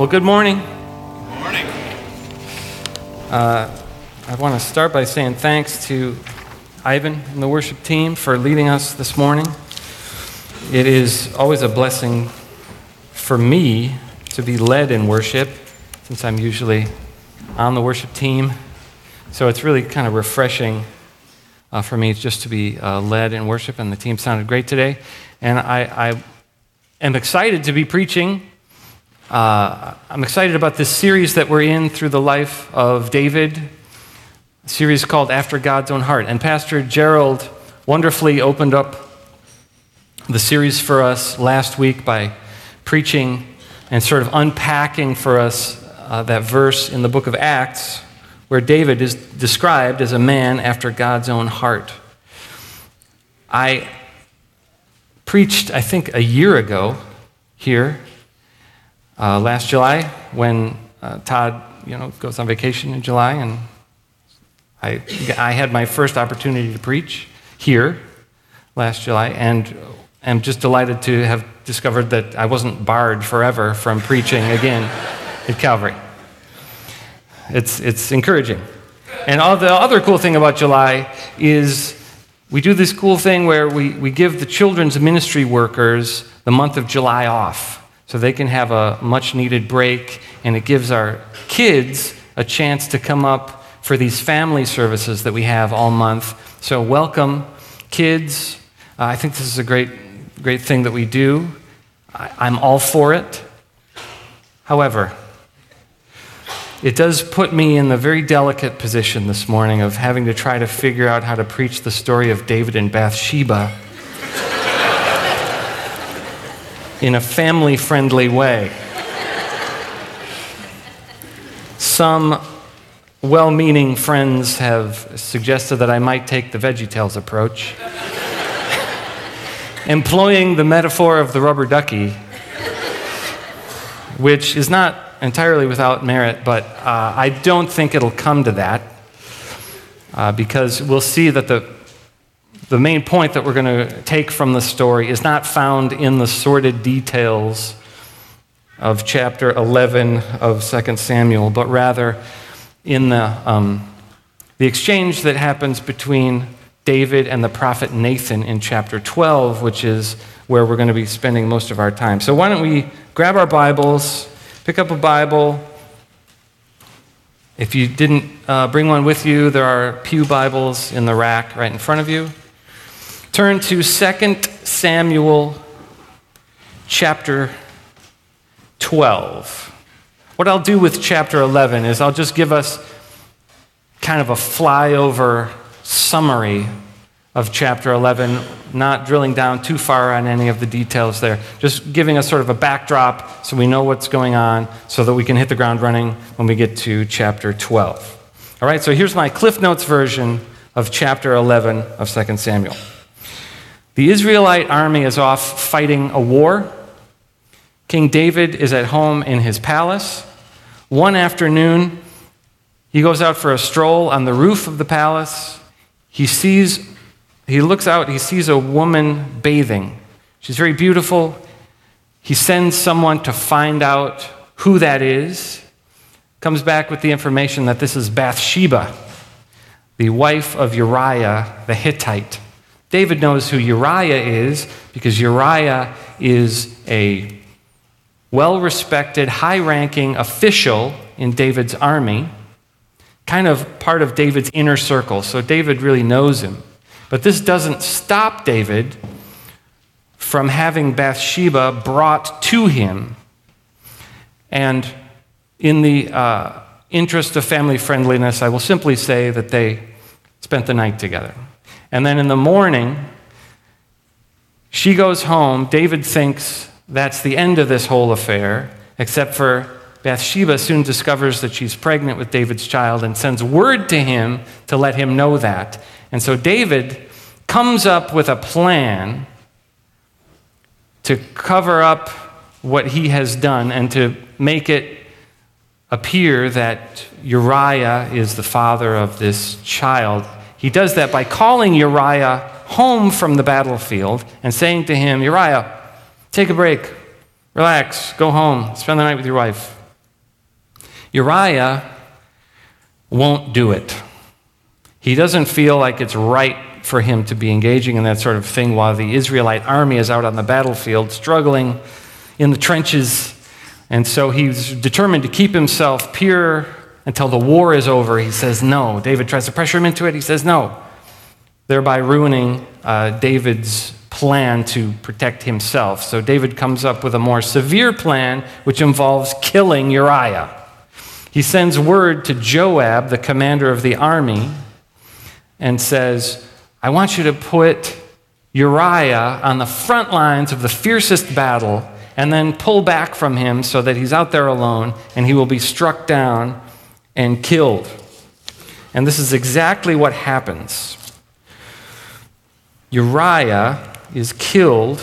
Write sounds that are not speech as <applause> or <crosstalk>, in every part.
Well, good morning. Good morning. Uh, I want to start by saying thanks to Ivan and the worship team for leading us this morning. It is always a blessing for me to be led in worship since I'm usually on the worship team. So it's really kind of refreshing uh, for me just to be uh, led in worship, and the team sounded great today. And I, I am excited to be preaching. Uh, I'm excited about this series that we're in through the life of David, a series called After God's Own Heart. And Pastor Gerald wonderfully opened up the series for us last week by preaching and sort of unpacking for us uh, that verse in the book of Acts where David is described as a man after God's own heart. I preached, I think, a year ago here, uh, last July, when uh, Todd, you know, goes on vacation in July, and I, I had my first opportunity to preach here last July, and am just delighted to have discovered that I wasn't barred forever from preaching again at Calvary. It's, it's encouraging. And all the other cool thing about July is we do this cool thing where we, we give the children's ministry workers the month of July off so they can have a much needed break, and it gives our kids a chance to come up for these family services that we have all month. So, welcome, kids. Uh, I think this is a great, great thing that we do. I, I'm all for it. However, it does put me in the very delicate position this morning of having to try to figure out how to preach the story of David and Bathsheba in a family friendly way. Some well meaning friends have suggested that I might take the VeggieTales approach, <laughs> employing the metaphor of the rubber ducky, which is not entirely without merit, but uh, I don't think it'll come to that uh, because we'll see that the the main point that we're going to take from the story is not found in the sordid details of chapter 11 of 2 Samuel, but rather in the, um, the exchange that happens between David and the prophet Nathan in chapter 12, which is where we're going to be spending most of our time. So, why don't we grab our Bibles, pick up a Bible. If you didn't uh, bring one with you, there are Pew Bibles in the rack right in front of you. Turn to 2 Samuel chapter 12. What I'll do with chapter 11 is I'll just give us kind of a flyover summary of chapter 11, not drilling down too far on any of the details there, just giving us sort of a backdrop so we know what's going on so that we can hit the ground running when we get to chapter 12. All right, so here's my Cliff Notes version of chapter 11 of 2 Samuel. The Israelite army is off fighting a war. King David is at home in his palace. One afternoon, he goes out for a stroll on the roof of the palace. He sees, he looks out, he sees a woman bathing. She's very beautiful. He sends someone to find out who that is. Comes back with the information that this is Bathsheba, the wife of Uriah the Hittite. David knows who Uriah is because Uriah is a well respected, high ranking official in David's army, kind of part of David's inner circle. So David really knows him. But this doesn't stop David from having Bathsheba brought to him. And in the uh, interest of family friendliness, I will simply say that they spent the night together. And then in the morning, she goes home. David thinks that's the end of this whole affair, except for Bathsheba soon discovers that she's pregnant with David's child and sends word to him to let him know that. And so David comes up with a plan to cover up what he has done and to make it appear that Uriah is the father of this child he does that by calling Uriah home from the battlefield and saying to him, Uriah, take a break, relax, go home, spend the night with your wife. Uriah won't do it. He doesn't feel like it's right for him to be engaging in that sort of thing while the Israelite army is out on the battlefield struggling in the trenches. And so he's determined to keep himself pure until the war is over. He says no. David tries to pressure him into it. He says no, thereby ruining uh, David's plan to protect himself. So David comes up with a more severe plan, which involves killing Uriah. He sends word to Joab, the commander of the army, and says, I want you to put Uriah on the front lines of the fiercest battle and then pull back from him so that he's out there alone and he will be struck down and killed. And this is exactly what happens. Uriah is killed,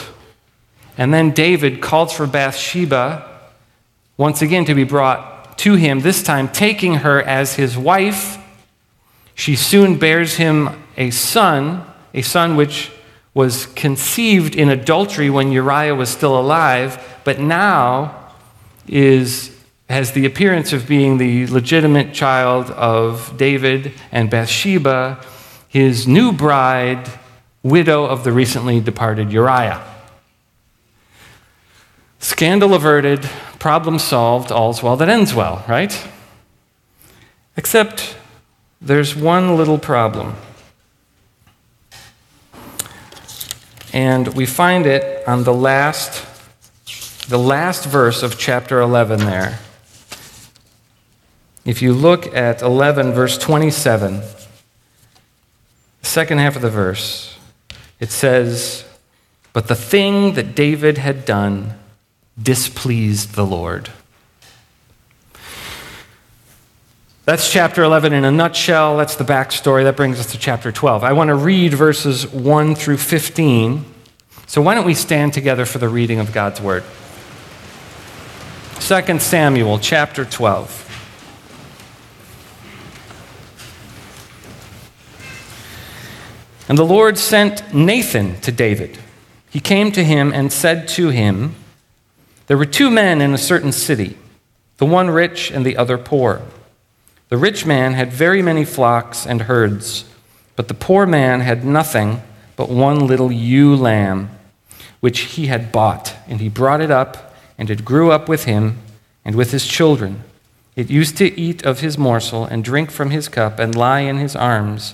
and then David calls for Bathsheba once again to be brought to him, this time taking her as his wife. She soon bears him a son, a son which was conceived in adultery when Uriah was still alive, but now is, has the appearance of being the legitimate child of David and Bathsheba, his new bride, widow of the recently departed Uriah. Scandal averted, problem solved, all's well that ends well, right? Except there's one little problem. And we find it on the last the last verse of chapter 11 there. If you look at 11 verse 27, the second half of the verse, it says, But the thing that David had done displeased the Lord. That's chapter 11 in a nutshell. That's the backstory. That brings us to chapter 12. I want to read verses 1 through 15. So why don't we stand together for the reading of God's word? 2 Samuel chapter 12. And the Lord sent Nathan to David. He came to him and said to him, There were two men in a certain city, the one rich and the other poor. The rich man had very many flocks and herds, but the poor man had nothing but one little ewe lamb, which he had bought, and he brought it up, and it grew up with him and with his children. It used to eat of his morsel and drink from his cup and lie in his arms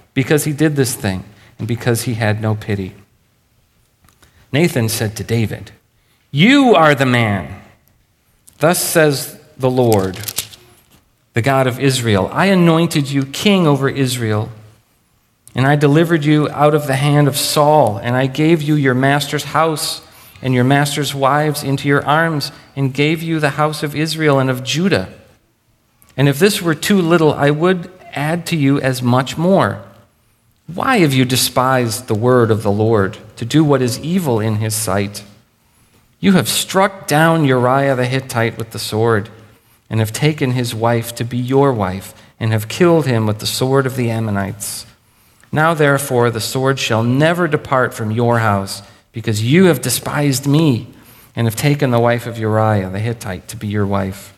because he did this thing and because he had no pity. Nathan said to David, You are the man. Thus says the Lord, the God of Israel I anointed you king over Israel, and I delivered you out of the hand of Saul, and I gave you your master's house and your master's wives into your arms, and gave you the house of Israel and of Judah. And if this were too little, I would add to you as much more. Why have you despised the word of the Lord to do what is evil in his sight? You have struck down Uriah the Hittite with the sword, and have taken his wife to be your wife, and have killed him with the sword of the Ammonites. Now, therefore, the sword shall never depart from your house, because you have despised me, and have taken the wife of Uriah the Hittite to be your wife.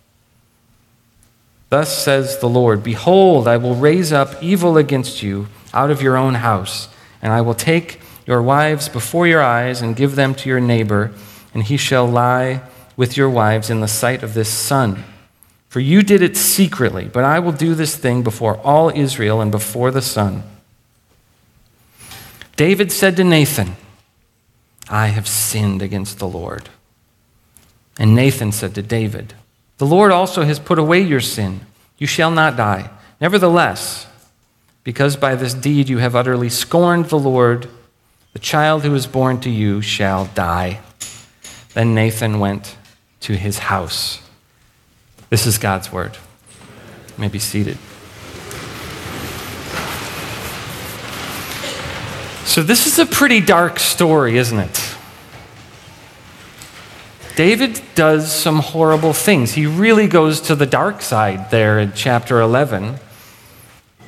Thus says the Lord Behold, I will raise up evil against you out of your own house, and I will take your wives before your eyes and give them to your neighbor, and he shall lie with your wives in the sight of this sun. For you did it secretly, but I will do this thing before all Israel and before the sun. David said to Nathan, I have sinned against the Lord. And Nathan said to David, The Lord also has put away your sin. You shall not die. Nevertheless, because by this deed you have utterly scorned the Lord, the child who is born to you shall die. Then Nathan went to his house. This is God's word. You may be seated. So, this is a pretty dark story, isn't it? David does some horrible things. He really goes to the dark side there in chapter 11.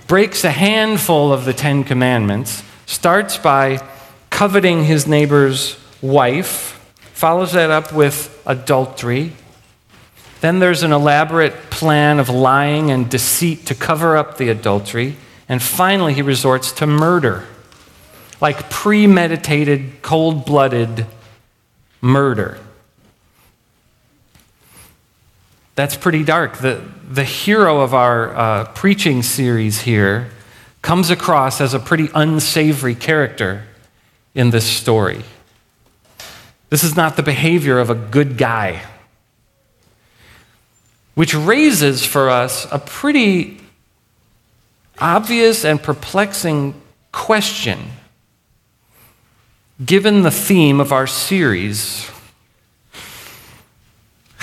Breaks a handful of the Ten Commandments, starts by coveting his neighbor's wife, follows that up with adultery. Then there's an elaborate plan of lying and deceit to cover up the adultery. And finally, he resorts to murder, like premeditated, cold blooded murder. That's pretty dark. The, the hero of our uh, preaching series here comes across as a pretty unsavory character in this story. This is not the behavior of a good guy, which raises for us a pretty obvious and perplexing question given the theme of our series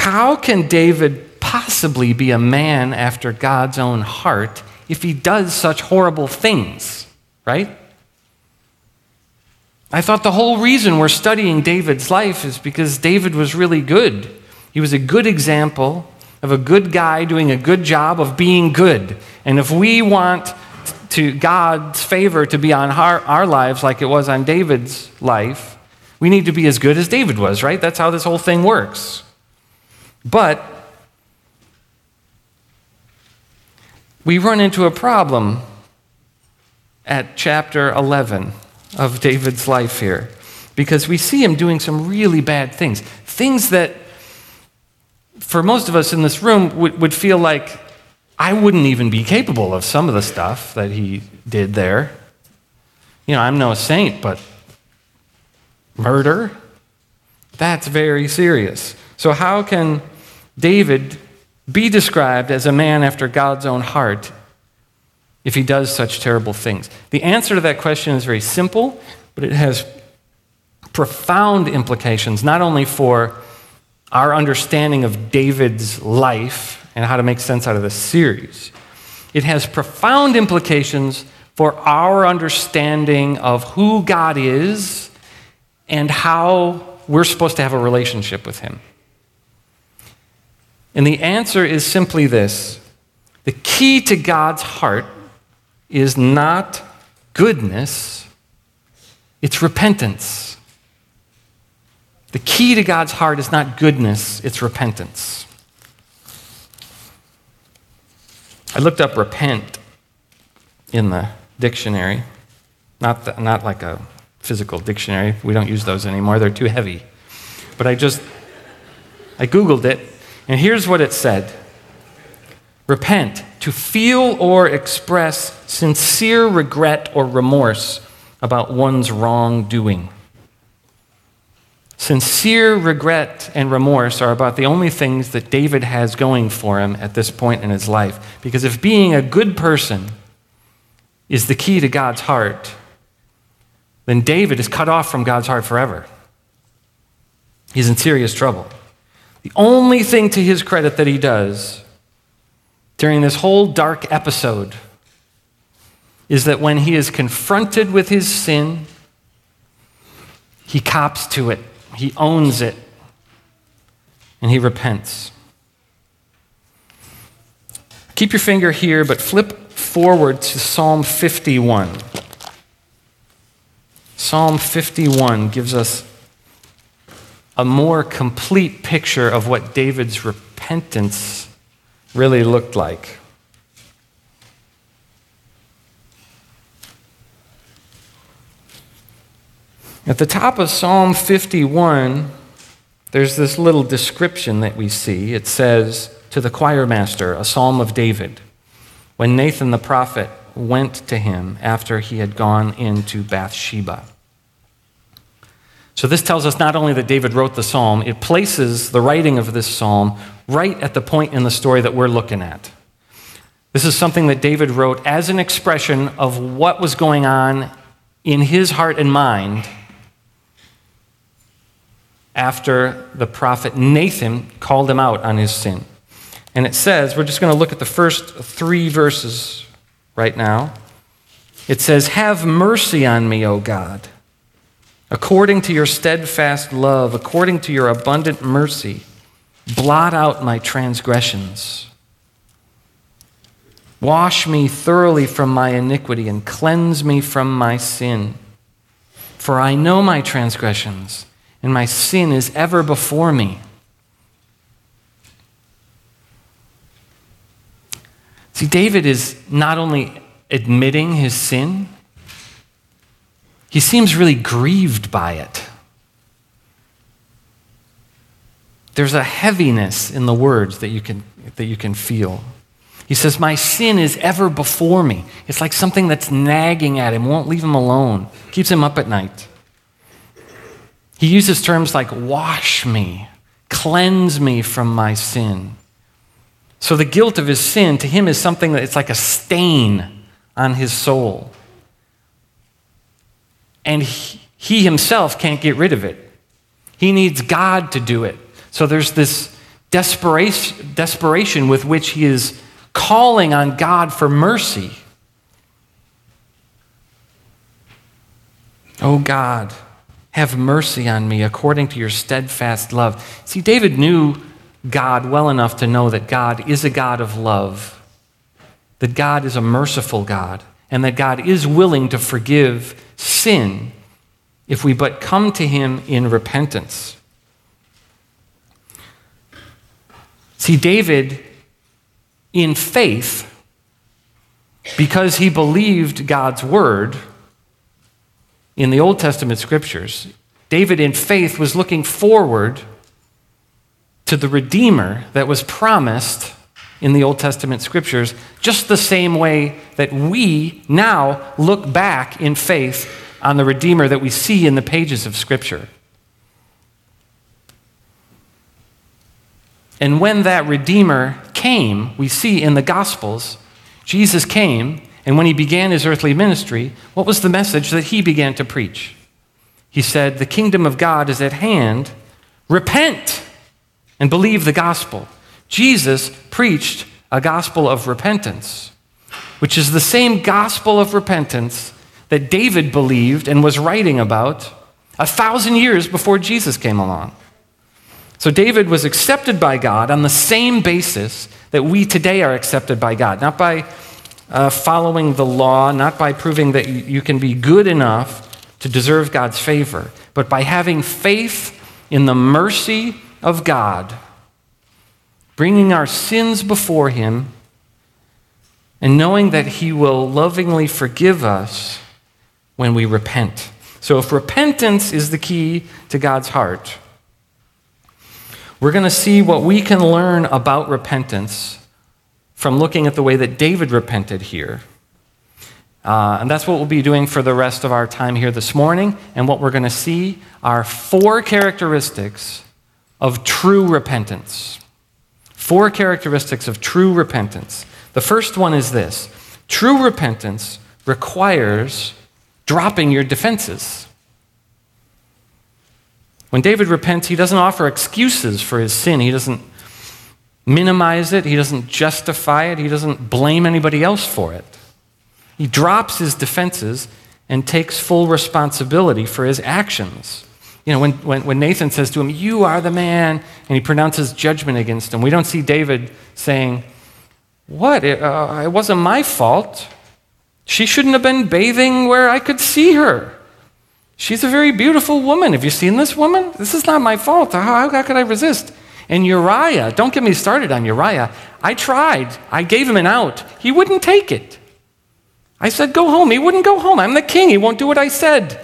how can David possibly be a man after God's own heart if he does such horrible things, right? I thought the whole reason we're studying David's life is because David was really good. He was a good example of a good guy doing a good job of being good. And if we want to God's favor to be on our, our lives like it was on David's life, we need to be as good as David was, right? That's how this whole thing works. But we run into a problem at chapter 11 of David's life here because we see him doing some really bad things. Things that, for most of us in this room, would, would feel like I wouldn't even be capable of some of the stuff that he did there. You know, I'm no saint, but murder? That's very serious. So, how can David be described as a man after God's own heart if he does such terrible things? The answer to that question is very simple, but it has profound implications, not only for our understanding of David's life and how to make sense out of this series, it has profound implications for our understanding of who God is and how we're supposed to have a relationship with Him. And the answer is simply this the key to God's heart is not goodness, it's repentance. The key to God's heart is not goodness, it's repentance. I looked up repent in the dictionary, not, the, not like a physical dictionary. We don't use those anymore, they're too heavy. But I just, I Googled it, and here's what it said Repent, to feel or express sincere regret or remorse about one's wrongdoing. Sincere regret and remorse are about the only things that David has going for him at this point in his life. Because if being a good person is the key to God's heart, then David is cut off from God's heart forever. He's in serious trouble. The only thing to his credit that he does during this whole dark episode is that when he is confronted with his sin, he cops to it, he owns it, and he repents. Keep your finger here, but flip forward to Psalm 51. Psalm 51 gives us a more complete picture of what David's repentance really looked like. At the top of Psalm 51, there's this little description that we see. It says, To the choir master, a psalm of David, when Nathan the prophet went to him after he had gone into Bathsheba. So, this tells us not only that David wrote the psalm, it places the writing of this psalm right at the point in the story that we're looking at. This is something that David wrote as an expression of what was going on in his heart and mind after the prophet Nathan called him out on his sin. And it says, we're just going to look at the first three verses right now. It says, Have mercy on me, O God, according to your steadfast love, according to your abundant mercy. Blot out my transgressions. Wash me thoroughly from my iniquity and cleanse me from my sin. For I know my transgressions, and my sin is ever before me. See, David is not only admitting his sin, he seems really grieved by it. There's a heaviness in the words that you can, that you can feel. He says, My sin is ever before me. It's like something that's nagging at him, won't leave him alone, keeps him up at night. He uses terms like wash me, cleanse me from my sin. So the guilt of his sin to him is something that it's like a stain on his soul. And he, he himself can't get rid of it. He needs God to do it. So there's this desperation, desperation with which he is calling on God for mercy. Oh God, have mercy on me according to your steadfast love. See, David knew God well enough to know that God is a God of love, that God is a merciful God, and that God is willing to forgive sin if we but come to him in repentance. See, David, in faith, because he believed God's word in the Old Testament scriptures, David, in faith, was looking forward to the Redeemer that was promised in the Old Testament scriptures, just the same way that we now look back in faith on the Redeemer that we see in the pages of Scripture. And when that Redeemer came, we see in the Gospels, Jesus came, and when he began his earthly ministry, what was the message that he began to preach? He said, The kingdom of God is at hand. Repent and believe the gospel. Jesus preached a gospel of repentance, which is the same gospel of repentance that David believed and was writing about a thousand years before Jesus came along. So David was accepted by God on the same basis that we today are accepted by God, not by uh, following the law, not by proving that you can be good enough to deserve God's favor, but by having faith in the mercy of God, bringing our sins before Him, and knowing that He will lovingly forgive us when we repent. So, if repentance is the key to God's heart, we're going to see what we can learn about repentance from looking at the way that David repented here. Uh, and that's what we'll be doing for the rest of our time here this morning. And what we're going to see are four characteristics of true repentance. Four characteristics of true repentance. The first one is this true repentance requires dropping your defenses. When David repents, he doesn't offer excuses for his sin. He doesn't minimize it. He doesn't justify it. He doesn't blame anybody else for it. He drops his defenses and takes full responsibility for his actions. You know, when, when, when Nathan says to him, You are the man, and he pronounces judgment against him, we don't see David saying, What? It, uh, it wasn't my fault. She shouldn't have been bathing where I could see her. She's a very beautiful woman. Have you seen this woman? This is not my fault. How, how could I resist? And Uriah, don't get me started on Uriah. I tried. I gave him an out. He wouldn't take it. I said, Go home. He wouldn't go home. I'm the king. He won't do what I said.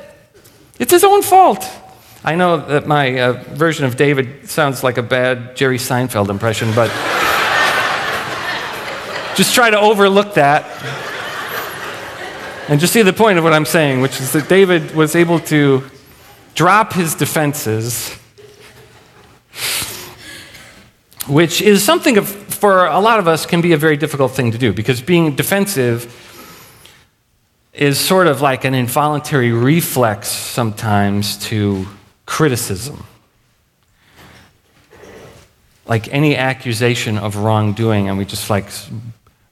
It's his own fault. I know that my uh, version of David sounds like a bad Jerry Seinfeld impression, but <laughs> just try to overlook that and just see the point of what I'm saying, which is that David was able to drop his defenses, which is something of, for a lot of us can be a very difficult thing to do because being defensive is sort of like an involuntary reflex sometimes to criticism. like any accusation of wrongdoing, and we just like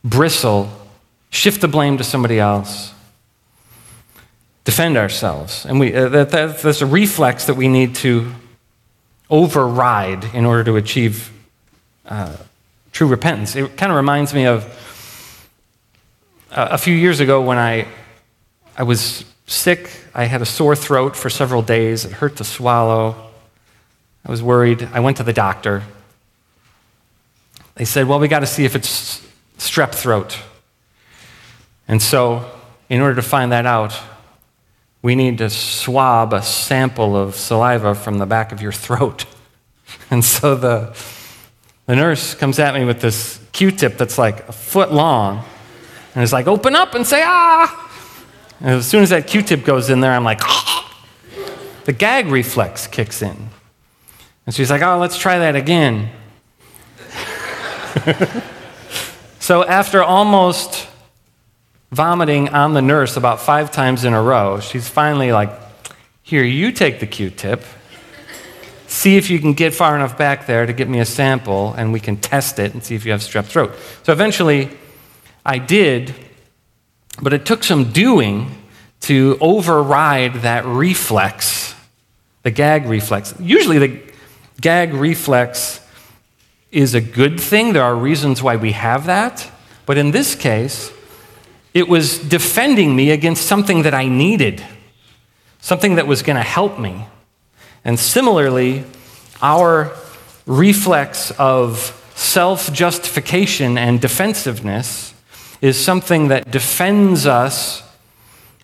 bristle, shift the blame to somebody else, defend ourselves. And we, uh, that, that, that's a reflex that we need to override in order to achieve uh, true repentance. It kind of reminds me of uh, a few years ago when I, I was sick. I had a sore throat for several days. It hurt to swallow. I was worried. I went to the doctor. They said, Well, we got to see if it's strep throat. And so, in order to find that out, we need to swab a sample of saliva from the back of your throat. <laughs> And so the, the nurse comes at me with this Q tip that's like a foot long and is like, open up and say, ah. And as soon as that Q tip goes in there, I'm like, <gasps> the gag reflex kicks in. And she's like, oh, let's try that again. <laughs> so after almost vomiting on the nurse about five times in a row, she's finally like, here, you take the Q tip. See if you can get far enough back there to get me a sample, and we can test it and see if you have strep throat. So eventually, I did, but it took some doing to override that reflex, the gag reflex. Usually, the gag reflex is a good thing. There are reasons why we have that. But in this case, it was defending me against something that I needed, something that was going to help me. And similarly, our reflex of self justification and defensiveness is something that defends us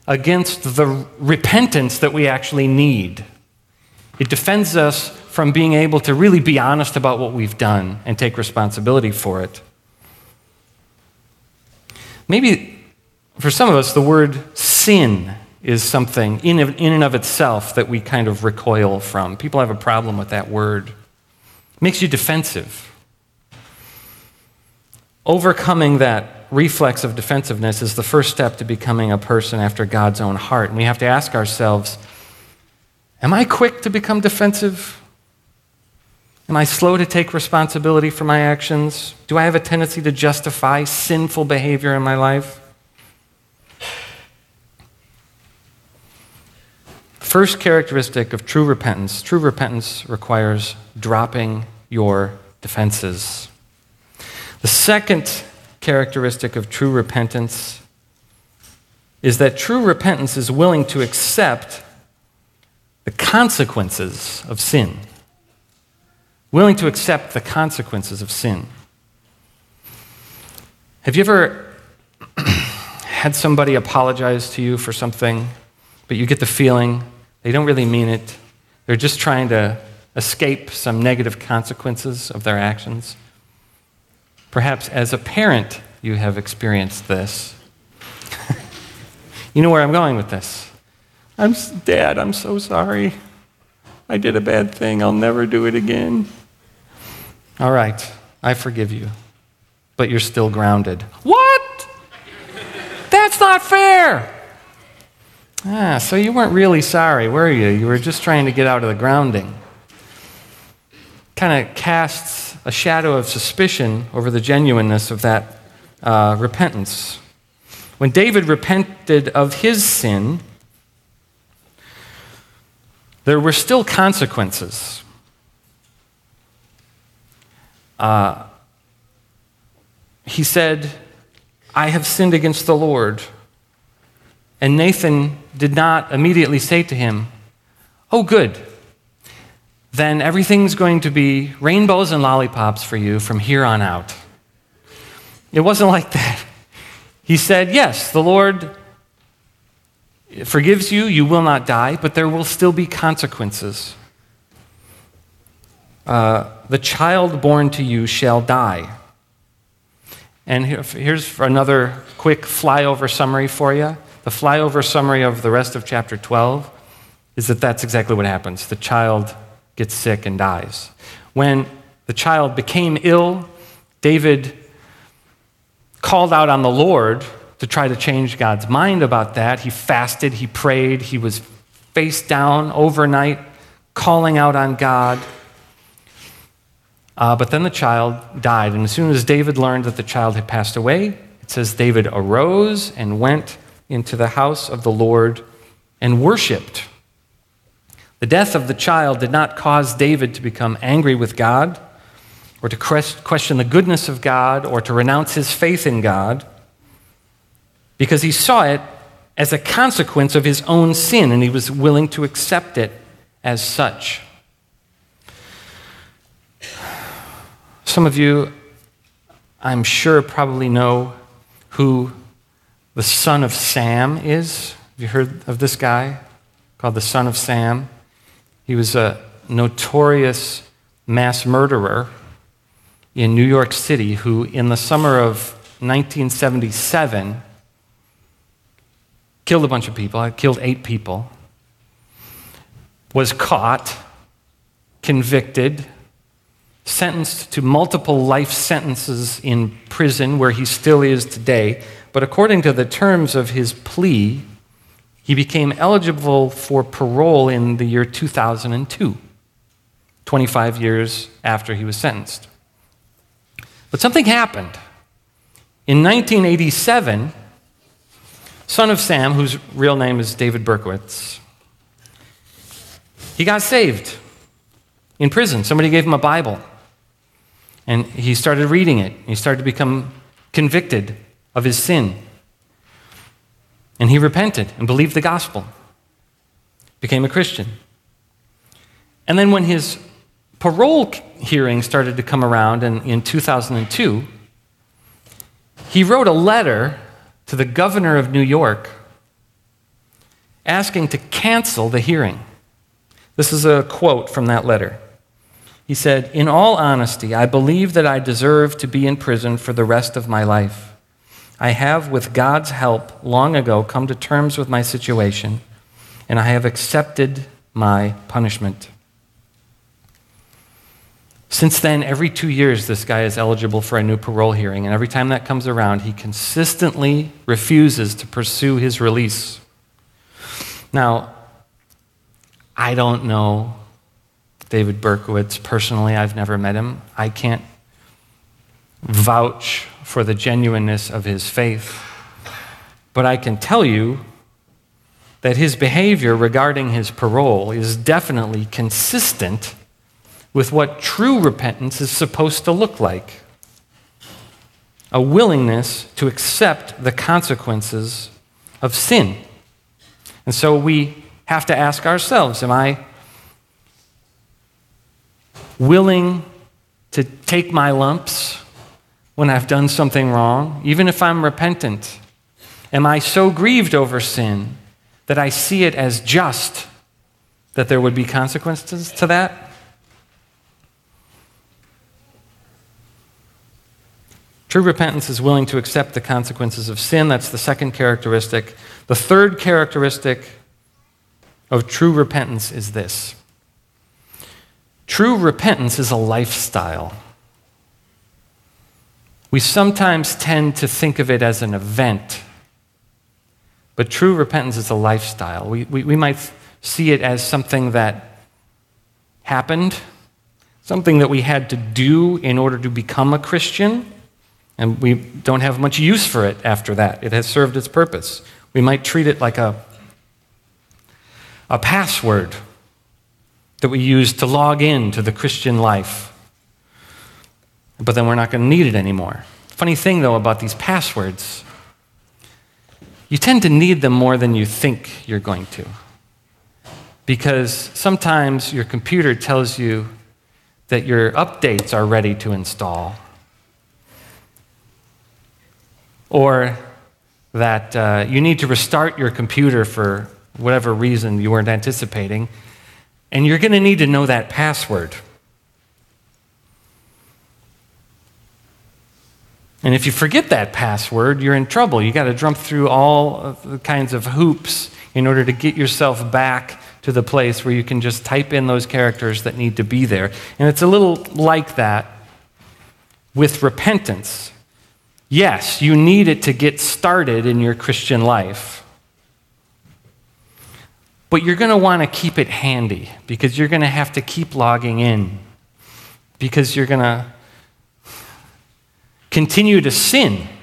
against the repentance that we actually need. It defends us from being able to really be honest about what we've done and take responsibility for it. Maybe for some of us, the word sin is something in, in and of itself that we kind of recoil from. People have a problem with that word. It makes you defensive. Overcoming that reflex of defensiveness is the first step to becoming a person after God's own heart. And we have to ask ourselves Am I quick to become defensive? Am I slow to take responsibility for my actions? Do I have a tendency to justify sinful behavior in my life? First characteristic of true repentance true repentance requires dropping your defenses. The second characteristic of true repentance is that true repentance is willing to accept the consequences of sin. Willing to accept the consequences of sin. Have you ever <clears throat> had somebody apologize to you for something, but you get the feeling they don't really mean it. They're just trying to escape some negative consequences of their actions. Perhaps as a parent, you have experienced this. <laughs> you know where I'm going with this. I'm, Dad, I'm so sorry. I did a bad thing. I'll never do it again. All right, I forgive you. But you're still grounded. What? That's not fair. Ah, so you weren't really sorry, were you? You were just trying to get out of the grounding. Kind of casts a shadow of suspicion over the genuineness of that uh, repentance. When David repented of his sin, there were still consequences. Uh, he said, I have sinned against the Lord. And Nathan did not immediately say to him, Oh, good. Then everything's going to be rainbows and lollipops for you from here on out. It wasn't like that. He said, Yes, the Lord forgives you, you will not die, but there will still be consequences. Uh, the child born to you shall die. And here's another quick flyover summary for you. The flyover summary of the rest of chapter 12 is that that's exactly what happens. The child gets sick and dies. When the child became ill, David called out on the Lord to try to change God's mind about that. He fasted, he prayed, he was face down overnight, calling out on God. Uh, but then the child died. And as soon as David learned that the child had passed away, it says David arose and went into the house of the Lord and worshiped. The death of the child did not cause David to become angry with God or to question the goodness of God or to renounce his faith in God because he saw it as a consequence of his own sin and he was willing to accept it as such. Some of you, I'm sure, probably know who the son of Sam is. Have you heard of this guy called the son of Sam? He was a notorious mass murderer in New York City who, in the summer of 1977, killed a bunch of people, killed eight people, was caught, convicted, sentenced to multiple life sentences in prison where he still is today. But according to the terms of his plea, he became eligible for parole in the year 2002, 25 years after he was sentenced. But something happened. In 1987, son of Sam, whose real name is David Berkowitz, he got saved in prison. Somebody gave him a Bible. And he started reading it. He started to become convicted of his sin. And he repented and believed the gospel, became a Christian. And then when his parole hearing started to come around in, in 2002, he wrote a letter to the governor of New York asking to cancel the hearing. This is a quote from that letter. He said, In all honesty, I believe that I deserve to be in prison for the rest of my life. I have, with God's help, long ago come to terms with my situation, and I have accepted my punishment. Since then, every two years, this guy is eligible for a new parole hearing, and every time that comes around, he consistently refuses to pursue his release. Now, I don't know David Berkowitz personally. I've never met him. I can't vouch for the genuineness of his faith. But I can tell you that his behavior regarding his parole is definitely consistent with what true repentance is supposed to look like a willingness to accept the consequences of sin. And so we have to ask ourselves Am I willing to take my lumps when I've done something wrong, even if I'm repentant? Am I so grieved over sin that I see it as just that there would be consequences to that? True repentance is willing to accept the consequences of sin. That's the second characteristic. The third characteristic of true repentance is this True repentance is a lifestyle. We sometimes tend to think of it as an event, but true repentance is a lifestyle. We, we, we might see it as something that happened, something that we had to do in order to become a Christian, and we don't have much use for it after that. It has served its purpose. We might treat it like a, a password that we use to log in to the Christian life. But then we're not going to need it anymore. Funny thing, though, about these passwords, you tend to need them more than you think you're going to. Because sometimes your computer tells you that your updates are ready to install, or that uh, you need to restart your computer for whatever reason you weren't anticipating, and you're going to need to know that password. And if you forget that password, you're in trouble. You got to jump through all kinds of hoops in order to get yourself back to the place where you can just type in those characters that need to be there. And it's a little like that with repentance. Yes, you need it to get started in your Christian life. But you're going to want to keep it handy because you're going to have to keep logging in. because you're going to continue to sin. <laughs>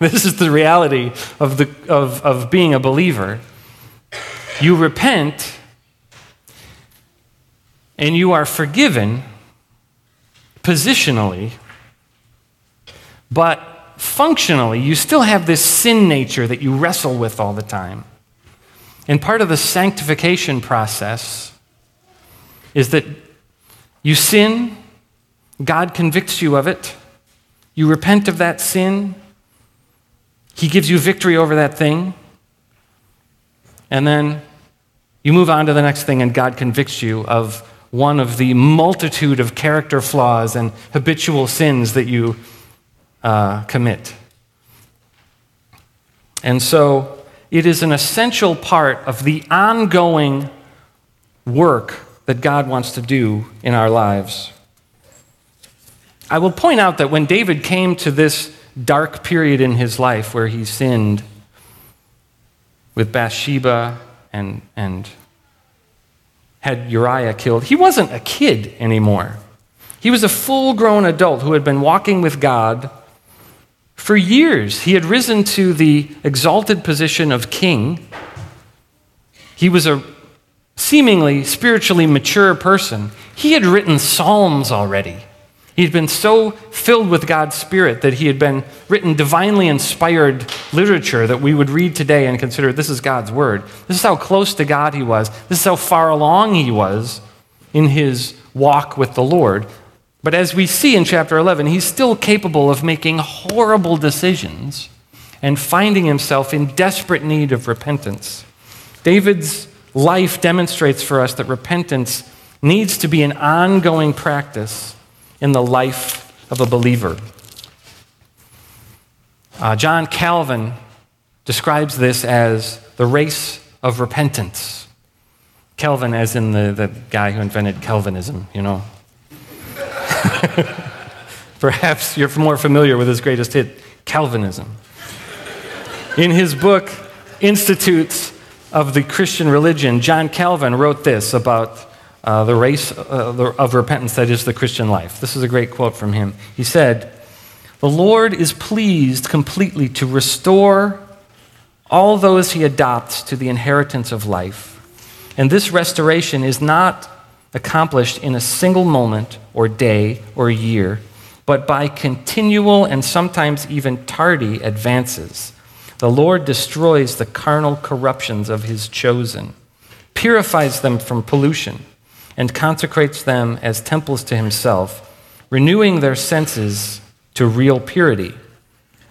This is the reality of, the, of, of being a believer. You repent and you are forgiven positionally, but functionally, you still have this sin nature that you wrestle with all the time. And part of the sanctification process is that you sin, God convicts you of it, you repent of that sin, He gives you victory over that thing, and then you move on to the next thing, and God convicts you of one of the multitude of character flaws and habitual sins that you uh, commit. And so it is an essential part of the ongoing work that God wants to do in our lives. I will point out that when David came to this dark period in his life where he sinned with Bathsheba and, and had Uriah killed, he wasn't a kid anymore. He was a full grown adult who had been walking with God for years, he had risen to the exalted position of king. He was a seemingly spiritually mature person. He had written Psalms already. He had been so filled with God's Spirit that he had been written divinely inspired literature that we would read today and consider this is God's Word. This is how close to God he was. This is how far along he was in his walk with the Lord. But as we see in chapter 11, he's still capable of making horrible decisions and finding himself in desperate need of repentance. David's life demonstrates for us that repentance needs to be an ongoing practice in the life of a believer. Uh, John Calvin describes this as the race of repentance. Calvin, as in the, the guy who invented Calvinism, you know. <laughs> Perhaps you're more familiar with his greatest hit, Calvinism. In his book, Institutes of the Christian Religion, John Calvin wrote this about uh, the race uh, of repentance that is the Christian life. This is a great quote from him. He said, The Lord is pleased completely to restore all those he adopts to the inheritance of life. And this restoration is not accomplished in a single moment or day or year, but by continual and sometimes even tardy advances. The Lord destroys the carnal corruptions of his chosen, purifies them from pollution, and consecrates them as temples to himself, renewing their senses to real purity,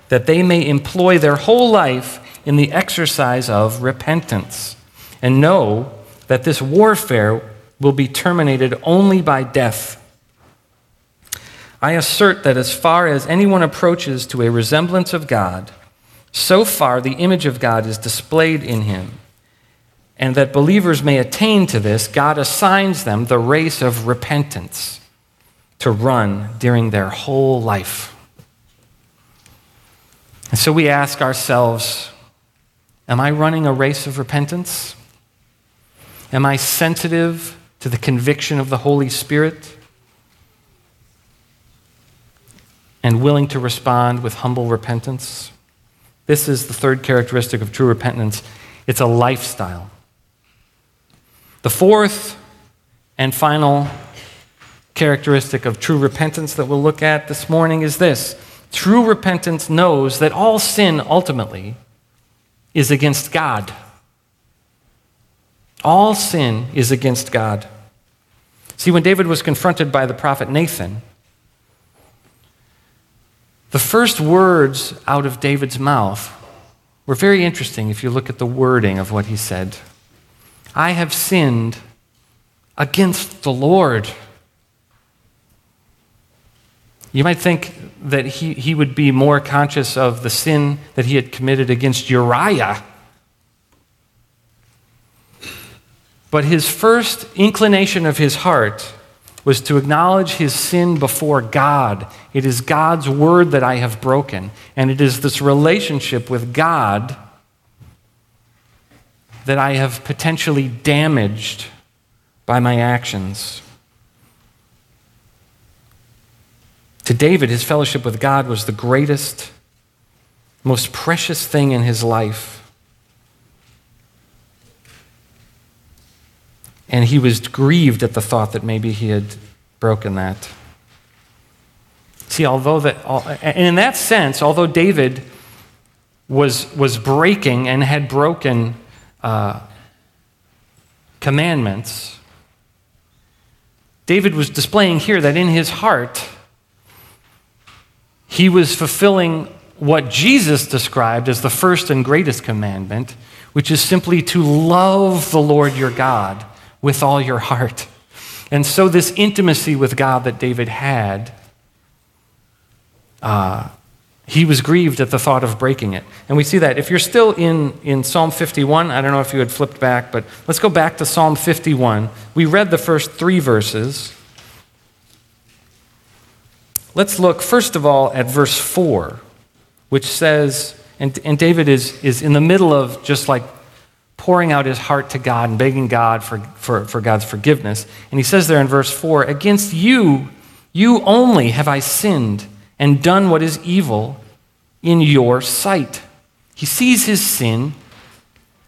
that they may employ their whole life in the exercise of repentance, and know that this warfare will be terminated only by death. I assert that as far as anyone approaches to a resemblance of God, so far the image of God is displayed in him. And that believers may attain to this, God assigns them the race of repentance to run during their whole life. And so we ask ourselves Am I running a race of repentance? Am I sensitive to the conviction of the Holy Spirit and willing to respond with humble repentance. This is the third characteristic of true repentance it's a lifestyle. The fourth and final characteristic of true repentance that we'll look at this morning is this true repentance knows that all sin ultimately is against God. All sin is against God. See, when David was confronted by the prophet Nathan, the first words out of David's mouth were very interesting if you look at the wording of what he said. I have sinned against the Lord. You might think that he, he would be more conscious of the sin that he had committed against Uriah But his first inclination of his heart was to acknowledge his sin before God. It is God's word that I have broken. And it is this relationship with God that I have potentially damaged by my actions. To David, his fellowship with God was the greatest, most precious thing in his life. And he was grieved at the thought that maybe he had broken that. See, although that, and in that sense, although David was, was breaking and had broken uh, commandments, David was displaying here that in his heart, he was fulfilling what Jesus described as the first and greatest commandment, which is simply to love the Lord your God with all your heart. And so, this intimacy with God that David had, uh, he was grieved at the thought of breaking it. And we see that. If you're still in, in Psalm 51, I don't know if you had flipped back, but let's go back to Psalm 51. We read the first three verses. Let's look, first of all, at verse 4, which says, and, and David is, is in the middle of just like pouring out his heart to God and begging God for, for, for God's forgiveness. And he says there in verse 4 Against you, you only have I sinned and done what is evil in your sight. He sees his sin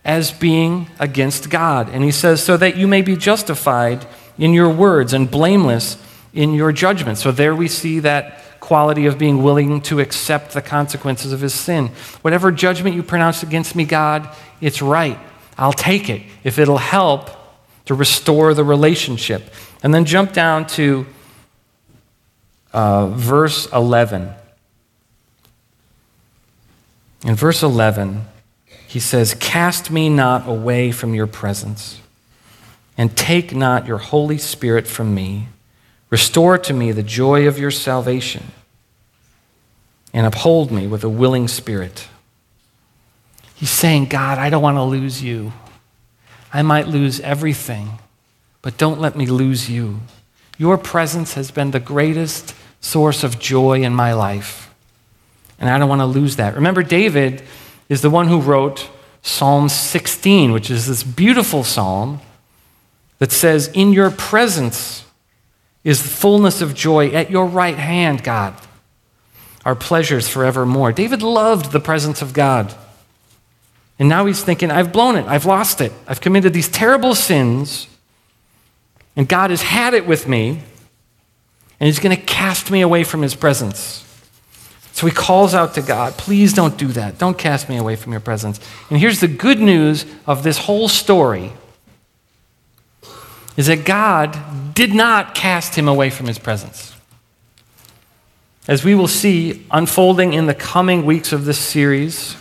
as being against God. And he says, So that you may be justified in your words and blameless in your judgment. So there we see that quality of being willing to accept the consequences of his sin. Whatever judgment you pronounce against me, God, it's right. I'll take it if it'll help to restore the relationship. And then jump down to uh, verse 11. In verse 11, he says, Cast me not away from your presence, and take not your Holy Spirit from me. Restore to me the joy of your salvation, and uphold me with a willing spirit. He's saying, God, I don't want to lose you. I might lose everything, but don't let me lose you. Your presence has been the greatest source of joy in my life, and I don't want to lose that. Remember, David is the one who wrote Psalm 16, which is this beautiful psalm that says, In your presence is the fullness of joy. At your right hand, God, are pleasures forevermore. David loved the presence of God. And now he's thinking, I've blown it. I've lost it. I've committed these terrible sins. And God has had it with me. And he's going to cast me away from his presence. So he calls out to God, please don't do that. Don't cast me away from your presence. And here's the good news of this whole story is that God did not cast him away from his presence. As we will see unfolding in the coming weeks of this series,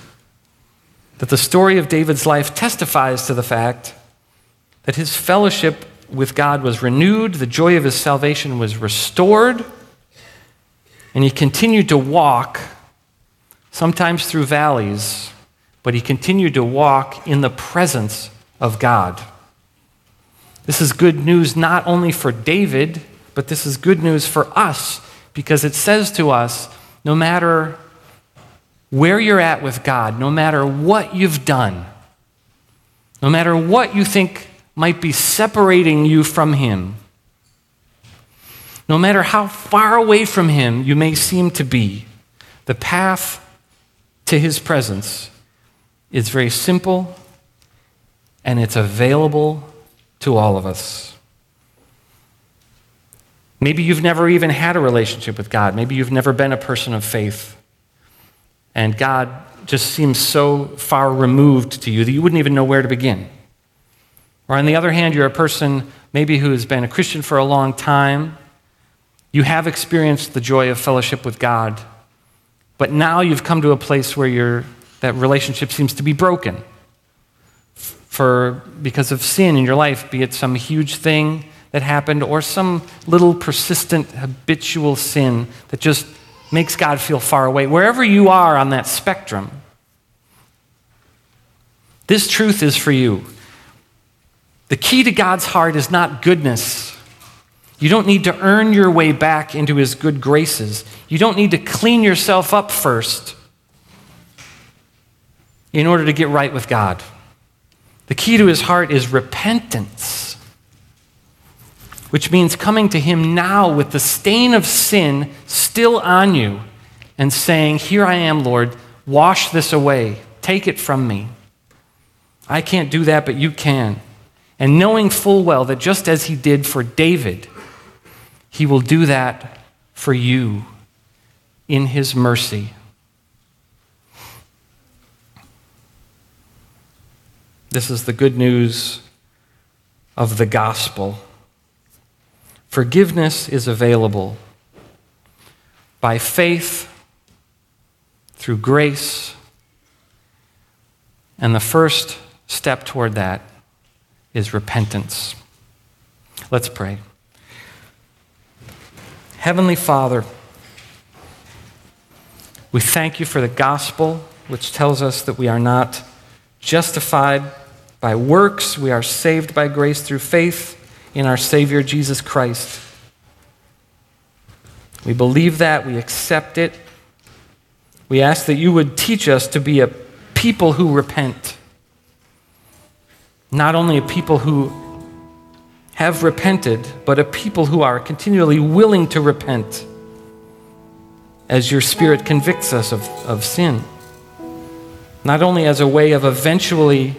that the story of David's life testifies to the fact that his fellowship with God was renewed, the joy of his salvation was restored, and he continued to walk, sometimes through valleys, but he continued to walk in the presence of God. This is good news not only for David, but this is good news for us because it says to us no matter where you're at with God, no matter what you've done, no matter what you think might be separating you from Him, no matter how far away from Him you may seem to be, the path to His presence is very simple and it's available to all of us. Maybe you've never even had a relationship with God. Maybe you've never been a person of faith and God just seems so far removed to you that you wouldn't even know where to begin. Or on the other hand, you're a person maybe who has been a Christian for a long time. You have experienced the joy of fellowship with God, but now you've come to a place where that relationship seems to be broken for, because of sin in your life, be it some huge thing that happened or some little persistent habitual sin that just makes God feel far away. Wherever you are on that spectrum, this truth is for you. The key to God's heart is not goodness. You don't need to earn your way back into his good graces. You don't need to clean yourself up first in order to get right with God. The key to his heart is repentance which means coming to Him now with the stain of sin still on you and saying, Here I am, Lord, wash this away, take it from me. I can't do that, but you can. And knowing full well that just as He did for David, He will do that for you in His mercy. This is the good news of the gospel. Forgiveness is available by faith, through grace, and the first step toward that is repentance. Let's pray. Heavenly Father, we thank you for the gospel, which tells us that we are not justified by works, we are saved by grace through faith in our Savior Jesus Christ. We believe that, we accept it. We ask that you would teach us to be a people who repent. Not only a people who have repented, but a people who are continually willing to repent as your Spirit convicts us of, of sin. Not only as a way of eventually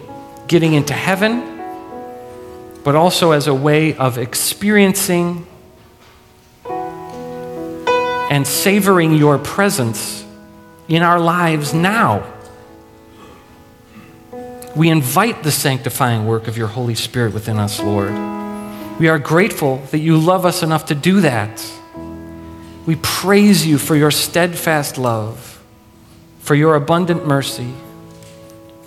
getting into heaven, but also as a way of experiencing and savoring your presence in our lives now. We invite the sanctifying work of your Holy Spirit within us, Lord. We are grateful that you love us enough to do that. We praise you for your steadfast love, for your abundant mercy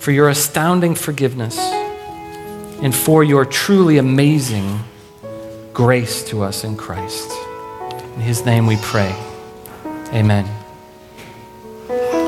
for your astounding forgiveness, and for your truly amazing grace to us in Christ. In his name we pray. Amen.